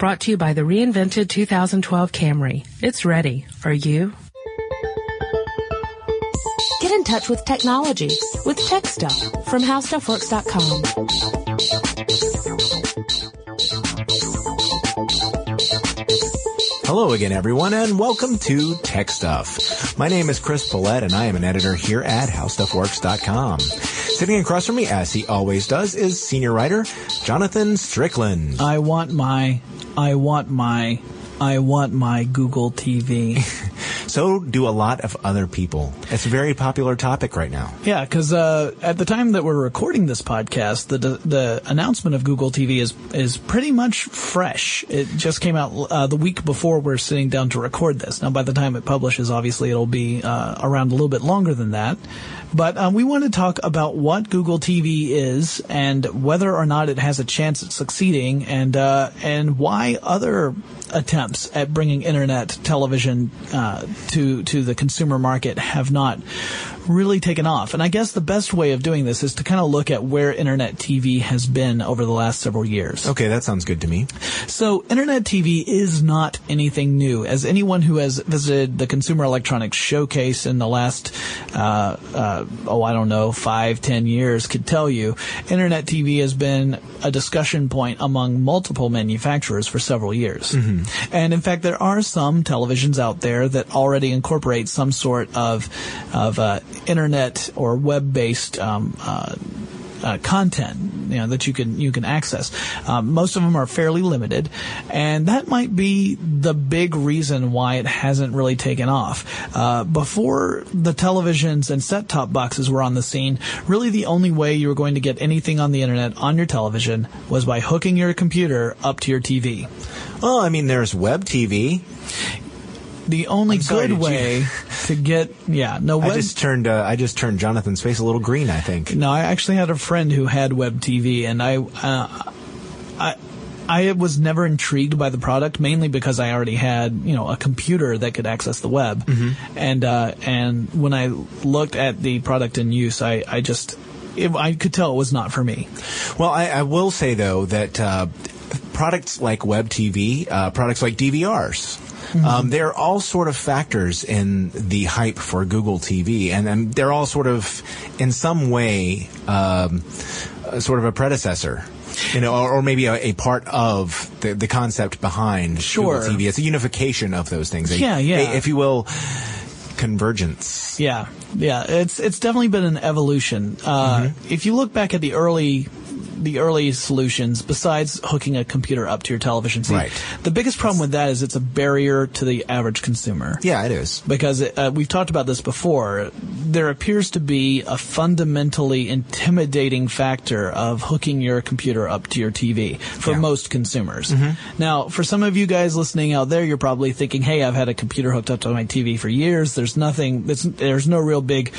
brought to you by the reinvented 2012 Camry. It's ready. Are you? Get in touch with technology with Tech Stuff from HowStuffWorks.com. Hello again, everyone, and welcome to Tech Stuff. My name is Chris Pollette, and I am an editor here at HowStuffWorks.com. Sitting across from me, as he always does, is senior writer Jonathan Strickland. I want my, I want my, I want my Google TV. So do a lot of other people. It's a very popular topic right now. yeah, because uh, at the time that we're recording this podcast, the the announcement of Google TV is is pretty much fresh. It just came out uh, the week before we're sitting down to record this. Now, by the time it publishes, obviously it'll be uh, around a little bit longer than that. But um, we want to talk about what Google TV is and whether or not it has a chance at succeeding, and uh, and why other attempts at bringing internet television uh, to to the consumer market have not really taken off. And I guess the best way of doing this is to kind of look at where internet TV has been over the last several years. Okay, that sounds good to me. So internet TV is not anything new. As anyone who has visited the Consumer Electronics Showcase in the last, uh, uh, oh, I don't know, five, ten years could tell you, internet TV has been a discussion point among multiple manufacturers for several years. And in fact, there are some televisions out there that already incorporate some sort of of uh, internet or web-based um, uh, uh, content you know that you can you can access. Um, most of them are fairly limited, and that might be the big reason why it hasn't really taken off. Uh, before the televisions and set-top boxes were on the scene, really the only way you were going to get anything on the internet on your television was by hooking your computer up to your TV. Well, I mean, there's web TV. The only sorry, good did you- way to get yeah no I just turned. Uh, I just turned Jonathan's face a little green. I think. No, I actually had a friend who had web TV, and I, uh, I, I was never intrigued by the product, mainly because I already had, you know, a computer that could access the web, and uh, and when I looked at the product in use, I, I just, it, I could tell it was not for me. Well, I, I will say though that uh, products like web TV, uh, products like DVRs. Um, they're all sort of factors in the hype for Google TV, and, and they're all sort of, in some way, um, uh, sort of a predecessor, you know, or, or maybe a, a part of the, the concept behind Sure. Google TV. It's a unification of those things, a- Yeah, yeah. a- if you will, convergence. Yeah, yeah, it's it's definitely been an evolution. Uh, If you look back at the early the early solutions, besides hooking a computer up to your television set, Right. the biggest problem with that is it's a barrier to the average consumer. Yeah, it is. Because uh, we've talked about this before, there appears to be a fundamentally intimidating factor of hooking your computer up to your TV for Yeah. most consumers. Now, for some of you guys listening out there, you're probably thinking, "Hey, I've had a computer hooked up to my TV for years. There's nothing. There's no real big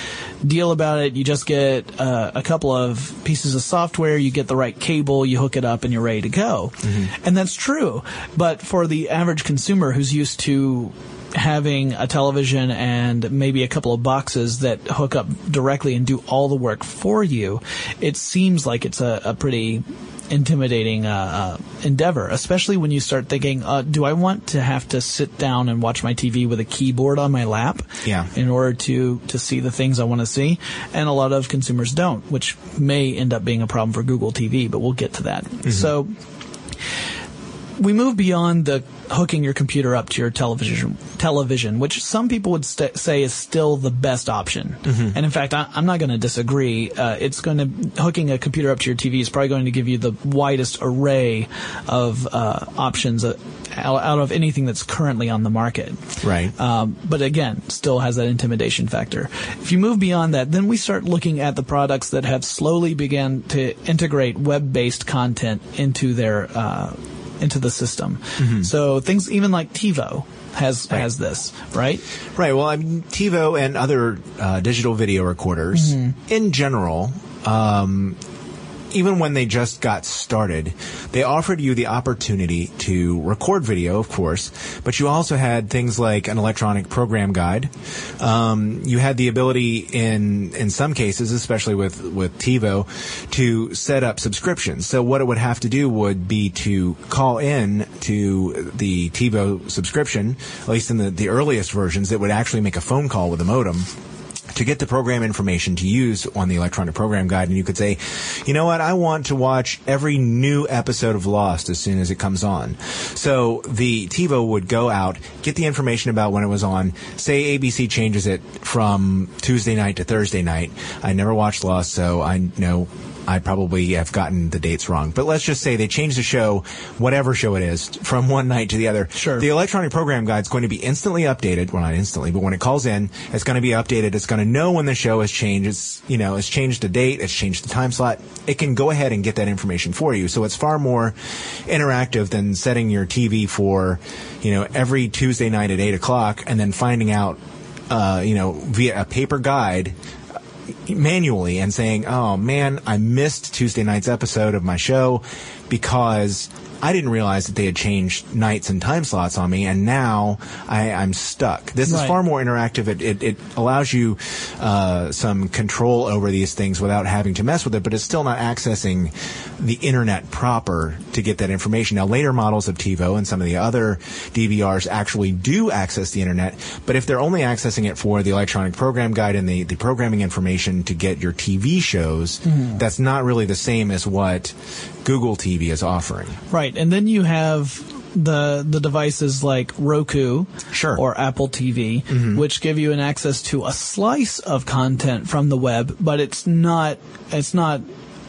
deal about it. You just get uh, a couple of pieces of software. You get the right cable. You hook it up, and you're ready to go." Mm-hmm. And that's true. But for the average consumer who's used to having a television and maybe a couple of boxes that hook up directly and do all the work for you, it seems like it's a, a pretty intimidating uh, uh, endeavor, especially when you start thinking, uh, do I want to have to sit down and watch my TV with a keyboard on my lap Yeah. in order to, to see the things I want to see? And a lot of consumers don't, which may end up being a problem for Google TV, but we'll get to that. So we move beyond the hooking your computer up to your television, television, which some people would st- say is still the best option. And in fact, I, I'm not going to disagree. Uh, it's going to hooking a computer up to your TV is probably going to give you the widest array of uh, options uh, out, out of anything that's currently on the market. Right. Um, but again, still has that intimidation factor. If you move beyond that, then we start looking at the products that have slowly began to integrate web-based content into their uh, into the system. So things even like TiVo has has this, right? Right. Well, I mean, TiVo and other uh, digital video recorders, Mm-hmm. in general, um, even when they just got started, they offered you the opportunity to record video, of course, but you also had things like an electronic program guide. Um, you had the ability in in some cases, especially with with TiVo, to set up subscriptions. So what it would have to do would be to call in to the TiVo subscription, at least in the, the earliest versions, it would actually make a phone call with a modem to get the program information to use on the electronic program guide and you could say, you know what, I want to watch every new episode of Lost as soon as it comes on. So the TiVo would go out, get the information about when it was on, say ABC changes it from Tuesday night to Thursday night. I never watched Lost, so I know I probably have gotten the dates wrong. But let's just say they changed the show, whatever show it is, from one night to the other. Sure. The electronic program guide is going to be instantly updated. Well, not instantly, but when it calls in, it's going to be updated. It's going to know when the show has changed. It's, you know, it's changed the date. It's changed the time slot. It can go ahead and get that information for you. So it's far more interactive than setting your TV for, you know, every Tuesday night at eight o'clock and then finding out, uh, you know, via a paper guide manually and saying, "Oh man, I missed Tuesday night's episode of my show because I didn't realize that they had changed nights and time slots on me, and now I, am stuck." This Right. is far more interactive. It, it, it allows you uh, some control over these things without having to mess with it, but it's still not accessing the internet proper to get that information. Now, later models of TiVo and some of the other DVRs actually do access the internet, but if they're only accessing it for the electronic program guide and the, the programming information to get your TV shows, hmm. that's not really the same as what Google TV is offering. Right, and then you have the the devices like Roku Sure. or Apple TV, mm-hmm. which give you an access to a slice of content from the web, but it's not it's not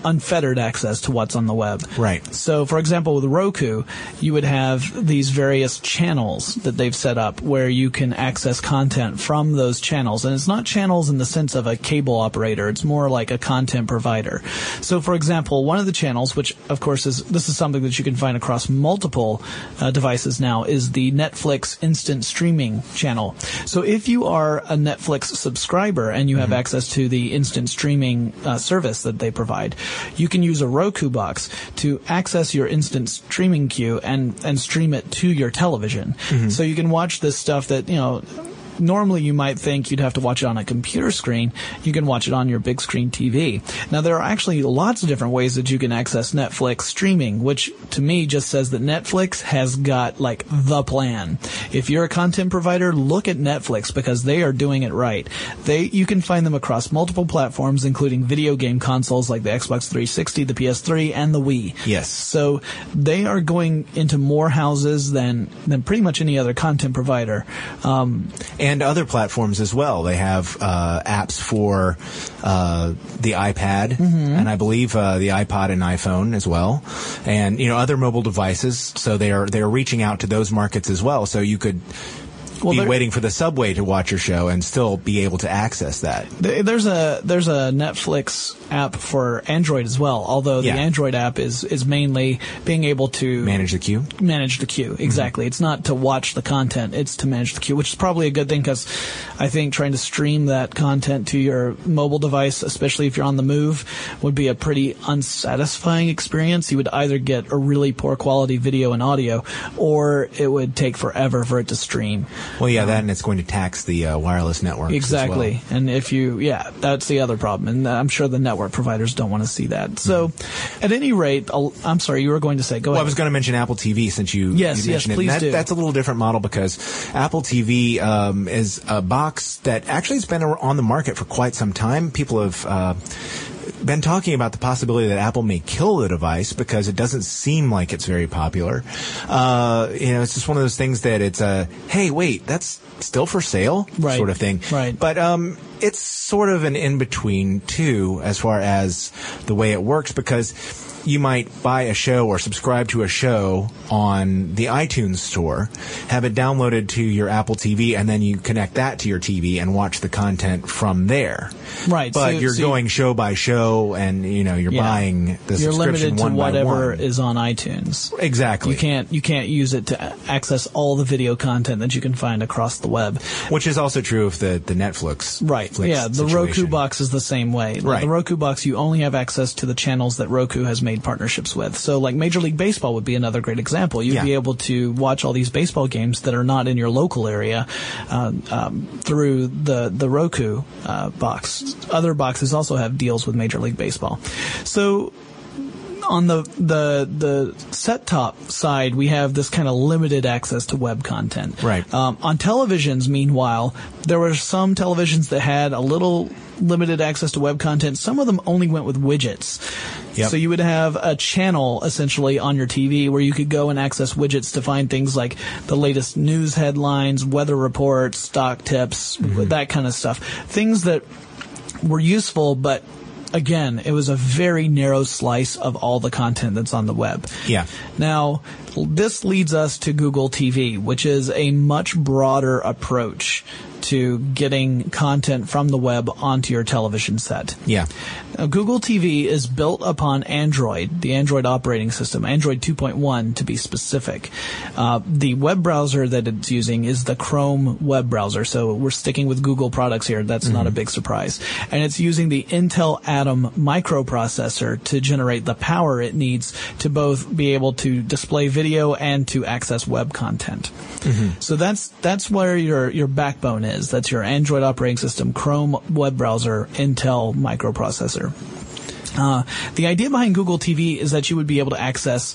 unfettered access to what's on the web. Right. So, for example, with Roku, you would have these various channels that they've set up where you can access content from those channels. And it's not channels in the sense of a cable operator. It's more like a content provider. So, for example, one of the channels, which of course is, this is something that you can find across multiple uh, devices now, is the Netflix instant streaming channel. So if you are a Netflix subscriber and you have access to the instant streaming uh, service that they provide, you can use a Roku box to access your instant streaming queue and, and stream it to your television. Mm-hmm. So you can watch this stuff that, you know, normally you might think you'd have to watch it on a computer screen. You can watch it on your big screen TV. Now there are actually lots of different ways that you can access Netflix streaming, which to me just says that Netflix has got like the plan. If you're a content provider, look at Netflix because they are doing it right. They, you can find them across multiple platforms, including video game consoles like the Xbox 360, the PS3, and the Wii. Yes. So they are going into more houses than than pretty much any other content provider. Um, and other platforms as well. They have uh, apps for uh, the iPad, and I believe uh, the iPod and iPhone as well, and you know other mobile devices. So they are they are reaching out to those markets as well. So you could. Well, be waiting for the subway to watch your show and still be able to access that. there's a there's a Netflix app for Android as well. Although the Yeah. Android app is is mainly being able to Manage the queue. manage the queue. Mm-hmm. Exactly. It's not to watch the content, it's to manage the queue, which is probably a good thing because I think trying to stream that content to your mobile device, especially if you're on the move, would be a pretty unsatisfying experience. You would either get a really poor quality video and audio, or it would take forever for it to stream. Well, yeah, that and it's going to tax the uh, wireless networks. as Exactly. well. And if you, yeah, that's the other problem. And I'm sure the network providers don't want to see that. So, at any rate, I'll, I'm sorry, you were going to say, go ahead. I was going to mention Apple TV since you, Yes, you yes, mentioned it. please And that, do. That's a little different model because Apple TV um, is a box that actually has been on the market for quite some time. People have. Uh, been talking about the possibility that Apple may kill the device because it doesn't seem like it's very popular. Uh, you know, it's just one of those things that it's a, hey, wait, that's still for sale Right. sort of thing. Right. But um, it's sort of an in between too, as far as the way it works, because you might buy a show or subscribe to a show on the iTunes store, have it downloaded to your Apple TV, and then you connect that to your TV and watch the content from there. Right. But so- you're so you- going show by show, and you know you're Yeah. buying the You're subscription limited to whatever is on iTunes. exactly. You can't you can't use it to access all the video content that you can find across the web. Which is also true of the the Netflix. Right. Yeah, the Roku box is the same way. Right. The Roku box, you only have access to the channels that Roku has made partnerships with. So, like Major League Baseball would be another great example. You'd Yeah. be able to watch all these baseball games that are not in your local area uh, um, through the the Roku uh, box. Other boxes also have deals with Major League Baseball. So on the the the set top side, we have this kind of limited access to web content. Right. Um, on televisions, meanwhile, there were some televisions that had a little limited access to web content. Some of them only went with widgets. Yep. So you would have a channel essentially on your TV where you could go and access widgets to find things like the latest news headlines, weather reports, stock tips, mm-hmm. that kind of stuff. Things that were useful, but again, it was a very narrow slice of all the content that's on the web. Yeah. Now, this leads us to Google TV, which is a much broader approach to getting content from the web onto your television set. Yeah. Now, Google TV is built upon Android, the Android operating system, Android 2.1 to be specific. Uh, the web browser that it's using is the Chrome web browser, so we're sticking with Google products here. That's not a big surprise. And it's using the Intel Atom microprocessor to generate the power it needs to both be able to display video and to access web content. So that's that's where your your backbone is. That's your Android operating system, Chrome web browser, Intel microprocessor. Uh, the idea behind Google TV is that you would be able to access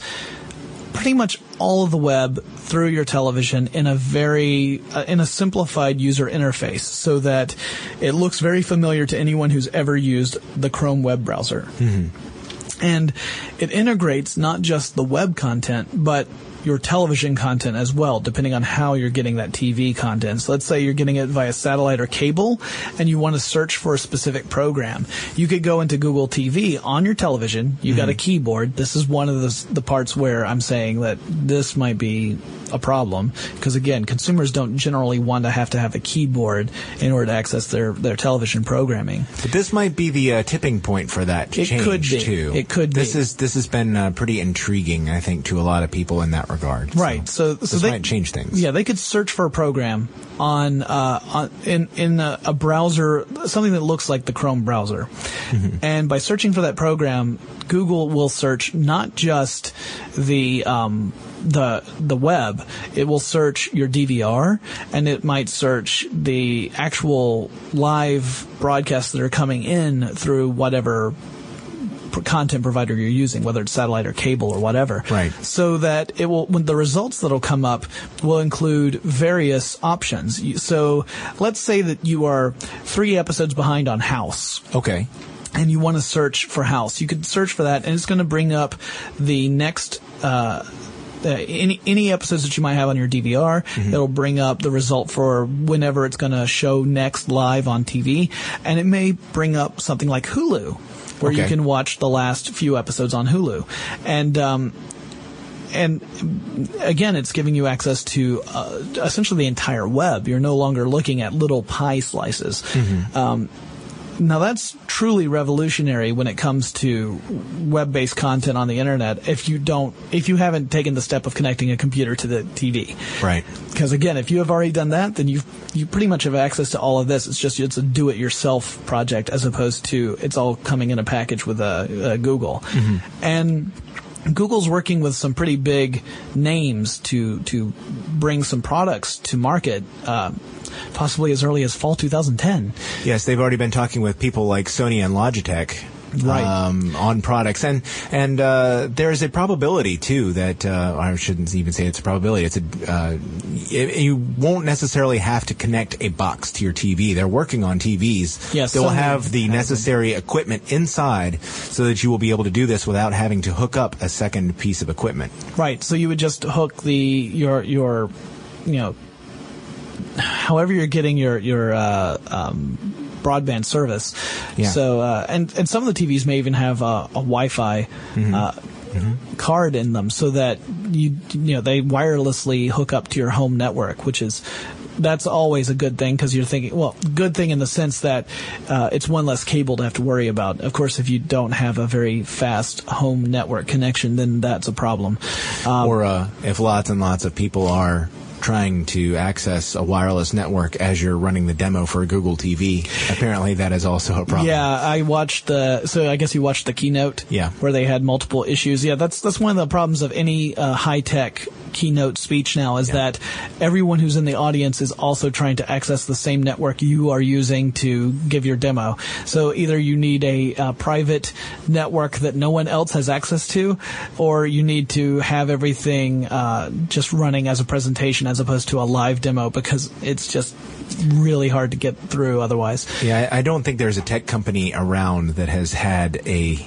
pretty much all of the web through your television in a very uh, in a simplified user interface so that it looks very familiar to anyone who's ever used the Chrome web browser. And it integrates not just the web content, but your television content as well, depending on how you're getting that TV content. So let's say you're getting it via satellite or cable and you want to search for a specific program. You could go into Google TV on your television. You got a keyboard. This is one of the, the parts where I'm saying that this might be a problem because again, consumers don't generally want to have to have a keyboard in order to access their, their television programming. But this might be the uh, tipping point for that It change could be. too. It could This be. is this has been uh, pretty intriguing, I think, to a lot of people in that regard. Right. So, so this they might change things. Yeah, they could search for a program on, uh, on in in a, a browser, something that looks like the Chrome browser, Mm-hmm. and by searching for that program, Google will search not just the um, the the web. It will search your DVR, and it might search the actual live broadcasts that are coming in through whatever content provider you're using, whether it's satellite or cable or whatever. Right. So that it will, when the results that'll come up will include various options. So let's say that you are three episodes behind on House Okay. and you want to search for house, you could search for that, and it's going to bring up the next. Uh, uh, any any episodes that you might have on your DVR, it'll bring up the result for whenever it's going to show next live on TV, and it may bring up something like Hulu, where you can watch the last few episodes on Hulu, and um, and again, it's giving you access to uh, essentially the entire web. You're no longer looking at little pie slices. Um, now that's truly revolutionary when it comes to web-based content on the internet. If you don't, if you haven't taken the step of connecting a computer to the TV, Right. because again, if you have already done that, then you you pretty much have access to all of this. It's just it's a do-it-yourself project as opposed to it's all coming in a package with uh, uh, Google, and. Google's working with some pretty big names to to bring some products to market, uh, possibly as early as fall 2010. Yes, they've already been talking with people like Sony and Logitech. Right. Um, on products, and and uh, there is a probability too that uh, I shouldn't even say it's a probability. It's a uh, it, you won't necessarily have to connect a box to your TV. They're working on TVs Yes, that will have the necessary equipment inside, so that you will be able to do this without having to hook up a second piece of equipment. Right. So you would just hook the your your you know however you're getting your your uh, um, broadband service. Yeah. So uh, and and some of the TVs may even have a, a Wi-Fi. Uh, card in them so that you you know they wirelessly hook up to your home network which is that's always a good thing because you're thinking well good thing in the sense that uh, it's one less cable to have to worry about of course if you don't have a very fast home network connection then that's a problem um, or uh, if lots and lots of people are trying to access a wireless network as you're running the demo for Google TV, apparently that is also a problem. Yeah, I watched the. So I guess you watched the keynote. Yeah. where they had multiple issues. Yeah, that's that's one of the problems of any uh, high tech keynote speech now is Yeah. that everyone who's in the audience is also trying to access the same network you are using to give your demo. So either you need a uh, private network that no one else has access to, or you need to have everything uh, just running as a presentation as opposed to a live demo because it's just really hard to get through otherwise. Yeah, I I don't think there's a tech company around that has had a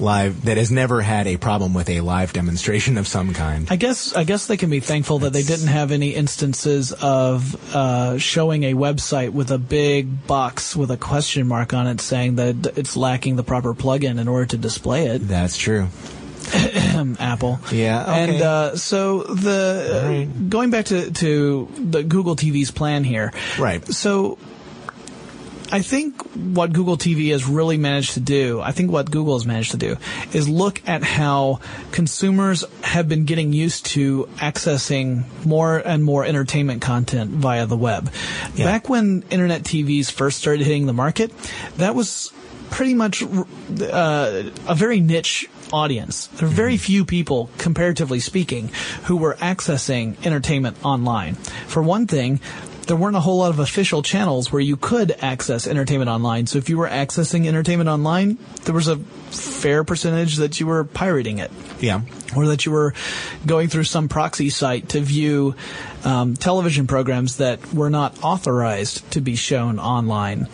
live that has never had a problem with a live demonstration of some kind. I guess I guess they can be thankful that they didn't have any instances of uh, showing a website with a big box with a question mark on it saying that it's lacking the proper plugin in order to display it. That's true. Apple. Yeah, okay. And uh, so the right. going back to to the Google TV's plan here. Right. So I think what Google TV has really managed to do, I think what Google has managed to do, is look at how consumers have been getting used to accessing more and more entertainment content via the web. Yeah. Back when internet TVs first started hitting the market, that was pretty much uh, a very niche audience. There were very few people, comparatively speaking, who were accessing entertainment online. For one thing, there weren't a whole lot of official channels where you could access entertainment online. So if you were accessing entertainment online, there was a fair percentage that you were pirating it Yeah. or that you were going through some proxy site to view um, television programs that were not authorized to be shown online.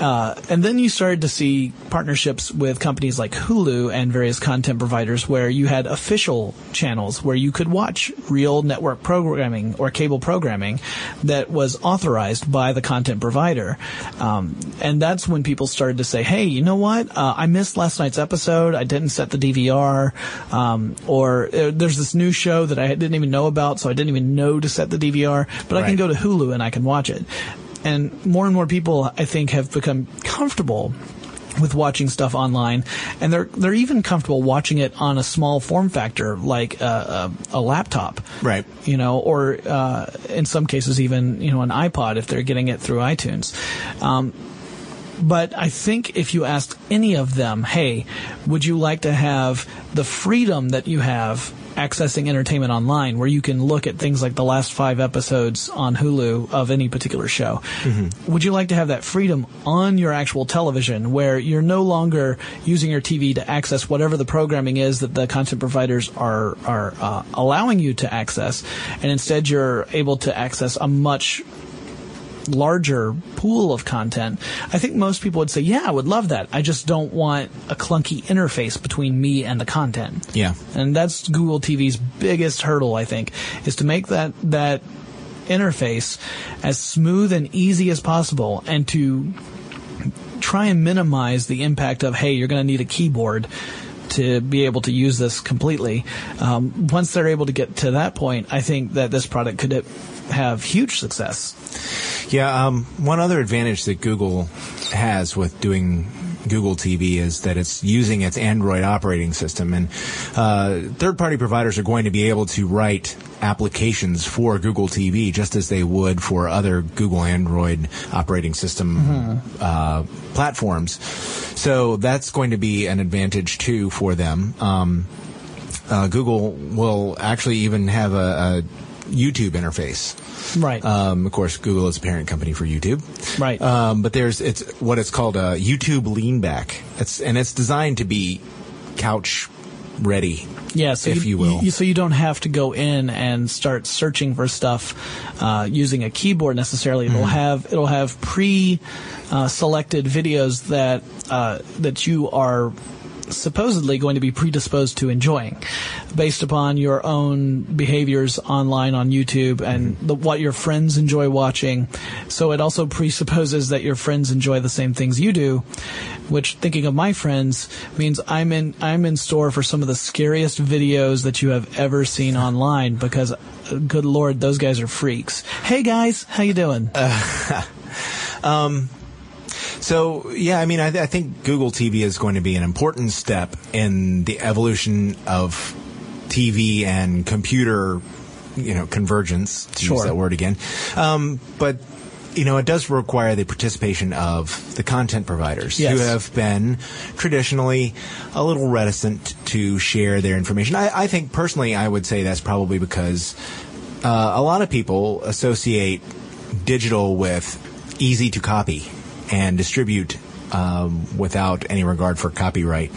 Uh, and then you started to see partnerships with companies like Hulu and various content providers where you had official channels where you could watch real network programming or cable programming that was authorized by the content provider. Um, and that's when people started to say, hey, you know what? Uh, I missed last night's episode. I didn't set the DVR. Um, or uh, there's this new show that I didn't even know about, so I didn't even know to set the DVR. But I can go to Hulu and I can watch it. And more and more people, I think, have become comfortable with watching stuff online, and they're they're even comfortable watching it on a small form factor like a, a, a laptop, Right. You know, or uh, in some cases even you know an iPod if they're getting it through iTunes. Um, but I think if you asked any of them, hey, would you like to have the freedom that you have accessing entertainment online where you can look at things like the last five episodes on Hulu of any particular show? Would you like to have that freedom on your actual television where you're no longer using your TV to access whatever the programming is that the content providers are, are uh, allowing you to access and instead you're able to access a much larger pool of content, I think most people would say, yeah, I would love that. I just don't want a clunky interface between me and the content. Yeah. And that's Google TV's biggest hurdle, I think, is to make that, that interface as smooth and easy as possible and to try and minimize the impact of, hey, you're going to need a keyboard to be able to use this completely. Um, once they're able to get to that point, I think that this product could have huge success. Yeah, um, one other advantage that Google has with doing Google TV is that it's using its Android operating system, and uh, third-party providers are going to be able to write applications for Google TV just as they would for other Google Android operating system uh, platforms. So that's going to be an advantage too for them. Um, uh, Google will actually even have a, a YouTube interface. Right. Um, of course, Google is a parent company for YouTube. Right. Um, but there's it's what it's called a YouTube leanback. It's and it's designed to be couch ready. Yeah, so if you will. so you don't have to go in and start searching for stuff uh, using a keyboard necessarily. It'll have it'll have pre uh, selected videos that uh, that you are supposedly going to be predisposed to enjoying based upon your own behaviors online on YouTube and the, what your friends enjoy watching. So it also presupposes that your friends enjoy the same things you do, which thinking of my friends means I'm in I'm in store for some of the scariest videos that you have ever seen online because uh, good lord those guys are freaks. Hey guys, how you doing? So yeah, I mean, I, I think Google TV is going to be an important step in the evolution of TV and computer, you know, convergence. To use that word again, um, but. You know, it does require the participation of the content providers Yes. who have been traditionally a little reticent to share their information. I, I think personally, I would say that's probably because uh, a lot of people associate digital with easy to copy and distribute um, without any regard for copyright.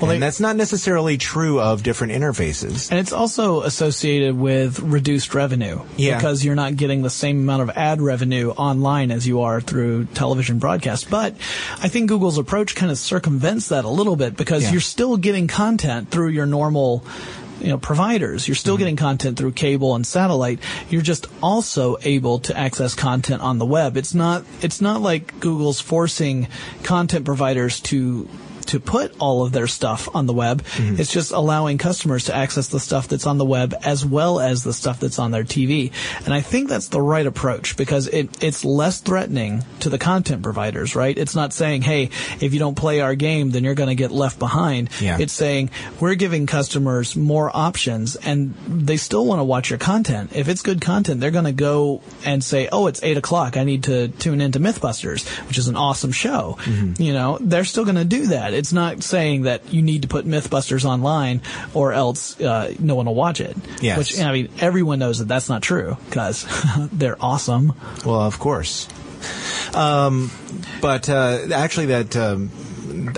Well, and they- that's not necessarily true of different interfaces. And it's also associated with reduced revenue. Yeah. Because you're not getting the same amount of ad revenue online as you are through television broadcast. But I think Google's approach kind of circumvents that a little bit because Yeah. you're still getting content through your normal you know, providers. You're still mm-hmm. getting content through cable and satellite. You're just also able to access content on the web. It's not, it's not like Google's forcing content providers to to put all of their stuff on the web. It's just allowing customers to access the stuff that's on the web as well as the stuff that's on their TV. And I think that's the right approach because it, it's less threatening to the content providers, right? It's not saying, hey, if you don't play our game, then you're going to get left behind. Yeah. It's saying we're giving customers more options and they still want to watch your content. If it's good content, they're going to go and say, oh, it's eight o'clock. I need to tune into Mythbusters, which is an awesome show. Mm-hmm. You know, they're still going to do that. It's not saying that you need to put Mythbusters online or else uh, no one will watch it. Yes. Which, I mean, everyone knows that that's not true because they're awesome. Well, of course. Um, but uh, actually, that um,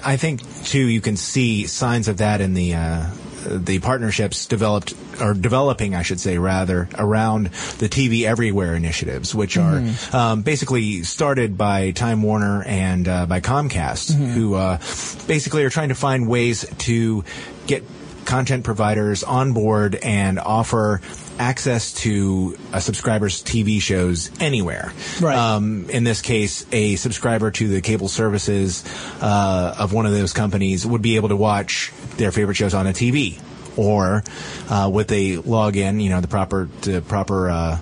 I think too, you can see signs of that in the. Uh, the partnerships developed or developing, I should say, rather around the TV Everywhere initiatives, which are um, basically started by Time Warner and uh, by Comcast, who uh, basically are trying to find ways to get content providers on board and offer access to a subscriber's TV shows anywhere. Right. Um, in this case, a subscriber to the cable services uh, of one of those companies would be able to watch their favorite shows on a TV. Or uh, with a login, you know, the proper the proper uh,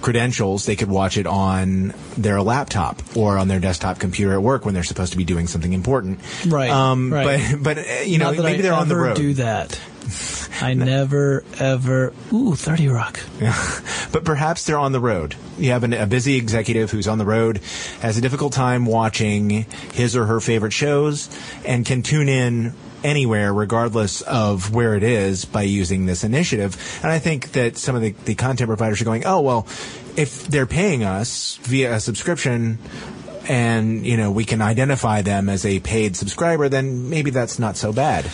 credentials, they could watch it on their laptop or on their desktop computer at work when they're supposed to be doing something important. Right, Um, right. But but uh, you know Not maybe I they're on the road. do that. I never, ever. Ooh, 30 Rock. but perhaps they're on the road. You have an, a busy executive who's on the road, has a difficult time watching his or her favorite shows, and can tune in anywhere, regardless of where it is, by using this initiative. And I think that some of the, the content providers are going, oh, well, if they're paying us via a subscription, and you know we can identify them as a paid subscriber, then maybe that's not so bad.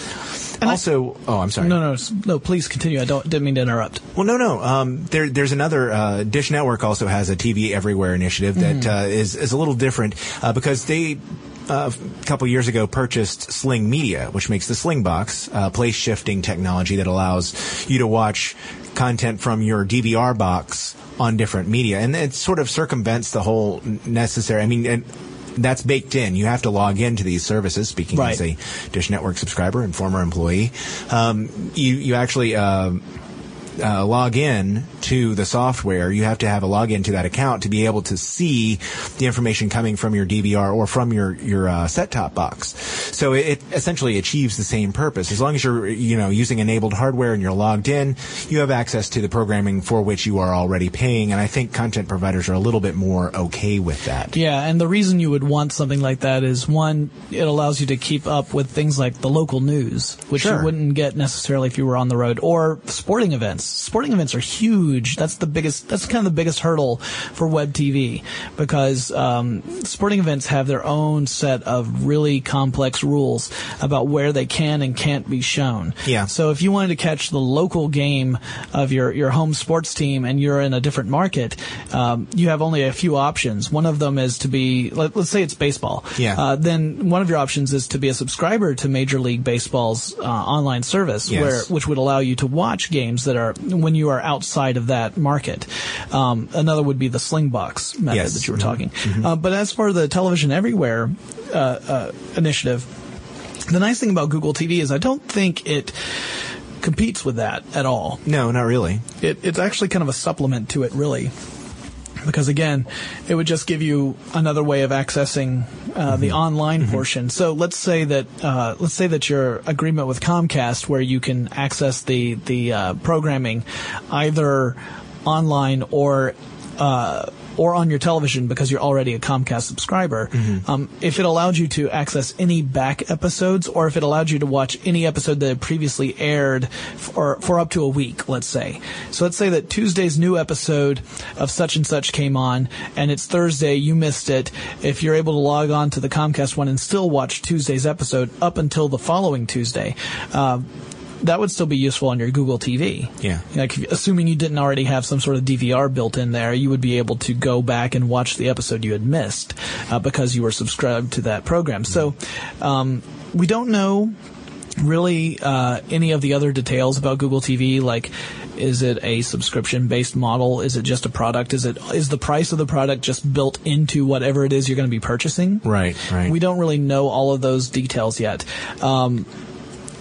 And also, oh, I'm sorry. No, no, no. Please continue. I don't didn't mean to interrupt. Well, no, no. Um, there, there's another. Uh, Dish Network also has a TV Everywhere initiative that uh, is is a little different uh, because they. Uh, a couple years ago, purchased Sling Media, which makes the Sling Box, uh, place shifting technology that allows you to watch content from your DVR box on different media, and it sort of circumvents the whole necessary. I mean, and that's baked in. You have to log into these services. Speaking Right. as a Dish Network subscriber and former employee, um, you you actually. Uh, uh, log in to the software, you have to have a login to that account to be able to see the information coming from your DVR or from your your uh, set-top box. So it, it essentially achieves the same purpose. As long as you're you know using enabled hardware and you're logged in, you have access to the programming for which you are already paying. And I think content providers are a little bit more okay with that. Yeah, and the reason you would want something like that is one, it allows you to keep up with things like the local news, which Sure. you wouldn't get necessarily if you were on the road, or sporting events. Sporting events are huge. That's the biggest. That's kind of the biggest hurdle for web TV because um, sporting events have their own set of really complex rules about where they can and can't be shown. Yeah. So if you wanted to catch the local game of your your home sports team and you're in a different market, um, you have only a few options. One of them is to be, let, us say it's baseball. Yeah. Uh, then one of your options is to be a subscriber to Major League Baseball's uh, online service, Yes. where which would allow you to watch games that are when you are outside of that market. Um, another would be the Slingbox method Yes. that you were Mhm. talking. Uh, but as for the television everywhere uh, uh, initiative, the nice thing about Google TV is I don't think it competes with that at all. No, not really. It, it's actually kind of a supplement to it, really. Because again, it would just give you another way of accessing uh, the online portion. So let's say that uh, let's say that your agreement with Comcast, where you can access the the uh, programming either online or uh, or on your television because you're already a Comcast subscriber. Um, if it allowed you to access any back episodes, or if it allowed you to watch any episode that had previously aired for for up to a week, let's say. So let's say that Tuesday's new episode of such and such came on, and it's Thursday. You missed it. If you're able to log on to the Comcast one and still watch Tuesday's episode up until the following Tuesday. Uh, that would still be useful on your Google TV. Yeah. Like, assuming you didn't already have some sort of DVR built in there, you would be able to go back and watch the episode you had missed uh, because you were subscribed to that program. So, um, we don't know really uh, any of the other details about Google TV, like. Is it a subscription-based model? Is it just a product? Is it is the price of the product just built into whatever it is you're going to be purchasing? Right, right. We don't really know all of those details yet. Um,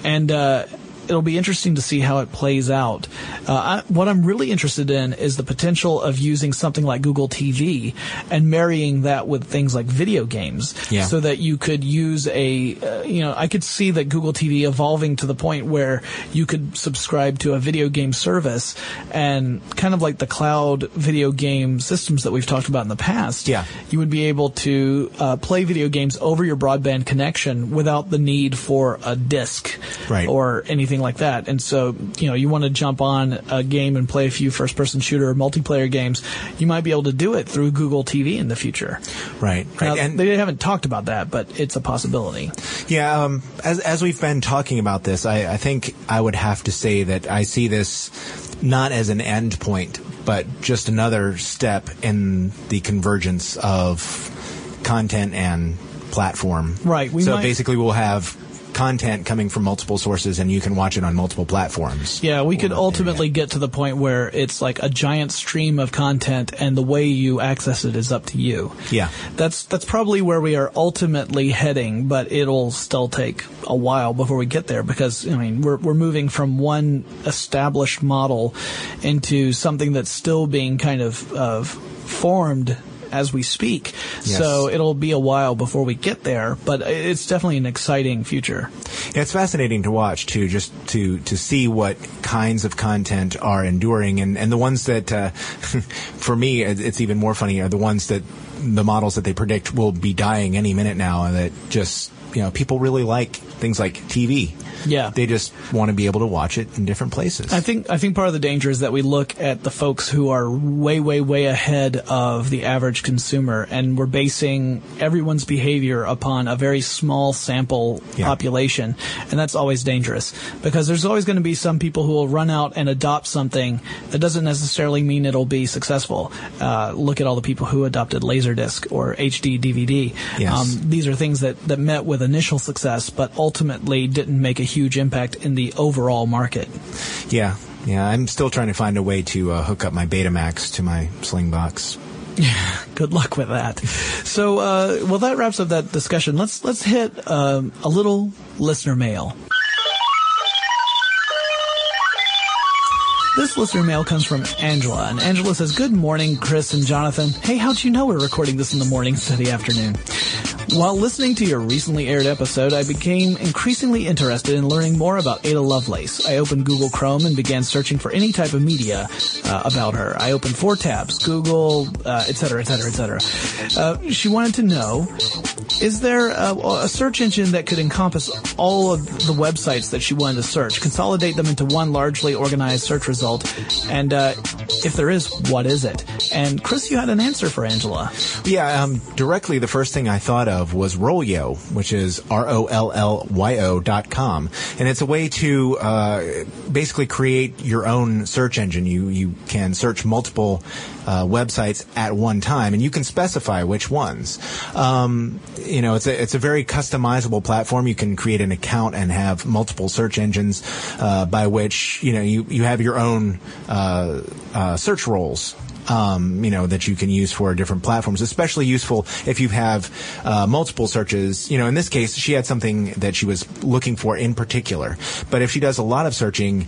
and uh, it'll be interesting to see how it plays out. Uh, I, what I'm really interested in is the potential of using something like Google TV and marrying that with things like video games, Yeah. so that you could use a, uh, you know, I could see that Google TV evolving to the point where you could subscribe to a video game service and kind of like the cloud video game systems that we've talked about in the past. Yeah. You would be able to uh, play video games over your broadband connection without the need for a disc Right. or anything like that. And so, you know, you want to jump on a game and play a few first person shooter or multiplayer games, you might be able to do it through Google TV in the future. Right, Now, right. And they haven't talked about that, but it's a possibility. Yeah, um, as as we've been talking about this, I, I think I would have to say that I see this not as an end point, but just another step in the convergence of content and platform. Right, so might- basically, we'll have content coming from multiple sources, and you can watch it on multiple platforms. Yeah, we could ultimately get to the point where it's like a giant stream of content and the way you access it is up to you. Yeah. That's that's probably where we are ultimately heading, but it'll still take a while before we get there because I mean, we're we're moving from one established model into something that's still being kind of of formed as we speak. Yes. So it'll be a while before we get there, but it's definitely an exciting future. Yeah, it's fascinating to watch too, just to to see what kinds of content are enduring, and and the ones that, uh, for me, it's even more funny are the ones that the models that they predict will be dying any minute now, and that just you know people really like things like TV. Yeah. they just want to be able to watch it in different places. I think I think part of the danger is that we look at the folks who are way, way, way ahead of the average consumer, and we're basing everyone's behavior upon a very small sample Yeah. population, and that's always dangerous because there's always going to be some people who will run out and adopt something that doesn't necessarily mean it'll be successful. Uh, look at all the people who adopted Laserdisc or HD DVD. Yes. Um, these are things that, that met with initial success, but ultimately didn't make a huge impact in the overall market. yeah, yeah. I'm still trying to find a way to uh, hook up my Betamax to my Slingbox. Yeah, good luck with that. So, uh, well, that wraps up that discussion. Let's let's hit um, a little listener mail. This listener mail comes from Angela, and Angela says, "Good morning, Chris and Jonathan. Hey, how'd you know we're recording this in the morning instead of the afternoon?" While listening to your recently aired episode, I became increasingly interested in learning more about Ada Lovelace. I opened Google Chrome and began searching for any type of media uh, about her. I opened four tabs: Google, etc., etc., cetera, et cetera, et cetera. Uh, she wanted to know Is there a, a, search engine that could encompass all of the websites that she wanted to search, consolidate them into one largely organized search result? And uh, if there is, what is it? And Chris, you had an answer for Angela. Yeah, um, directly the first thing I thought of was Rollyo, which is R-O-L-L-Y-O dot com. And it's a way to uh, basically create your own search engine. You, you can search multiple uh, websites at one time, and you can specify which ones. Um, you know, it's a it's a very customizable platform. You can create an account and have multiple search engines uh, by which you know you you have your own uh, uh search rolls um, you know, that you can use for different platforms. Especially useful if you have uh, multiple searches. You know, in this case, she had something that she was looking for in particular. But if she does a lot of searching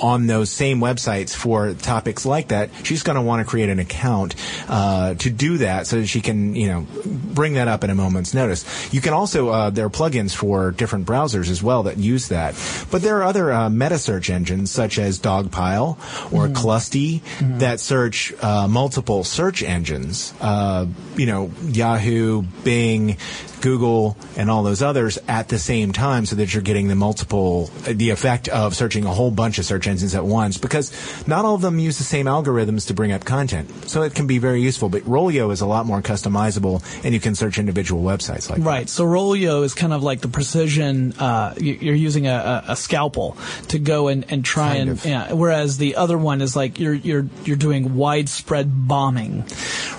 on those same websites for topics like that, she's going to want to create an account uh, to do that so that she can, you know, bring that up at a moment's notice. You can also, uh, there are plugins for different browsers as well that use that. But there are other uh, meta search engines such as Dogpile or mm-hmm. Clusty mm-hmm. that search uh, multiple search engines. Uh, you know, Yahoo, Bing, Google, and all those others at the same time so that you're getting the multiple, the effect of searching a whole bunch of search engines at once because not all of them use the same algorithms to bring up content. So it can be very useful, but Rollyo is a lot more customizable and you can search individual websites like right. That. So Rollyo is kind of like the precision, uh, you're using a, a, scalpel to go and, and try kind and, yeah, whereas the other one is like you're, you're, you're doing widespread bombing.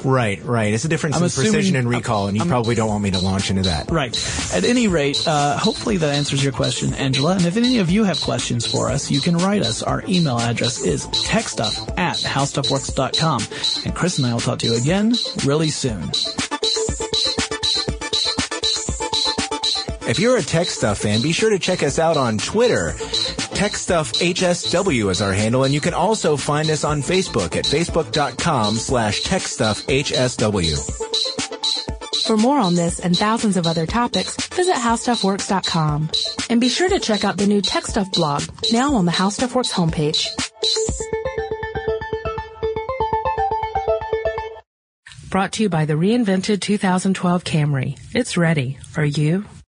Right, right. It's a difference I'm in assuming, precision and recall, and you I'm, probably don't want me to launch into that. Right. At any rate, uh, hopefully that answers your question, Angela. And if any of you have questions for us, you can write us. Our email address is techstuff at howstuffworks.com. And Chris and I will talk to you again really soon. If you're a Tech Stuff fan, be sure to check us out on Twitter. Tech Stuff HSW is our handle, and you can also find us on Facebook at facebook.com slash techstuffhsw. For more on this and thousands of other topics, visit howstuffworks.com. And be sure to check out the new Tech Stuff blog, now on the How Stuff Works homepage. Brought to you by the reinvented 2012 Camry. It's ready. Are you?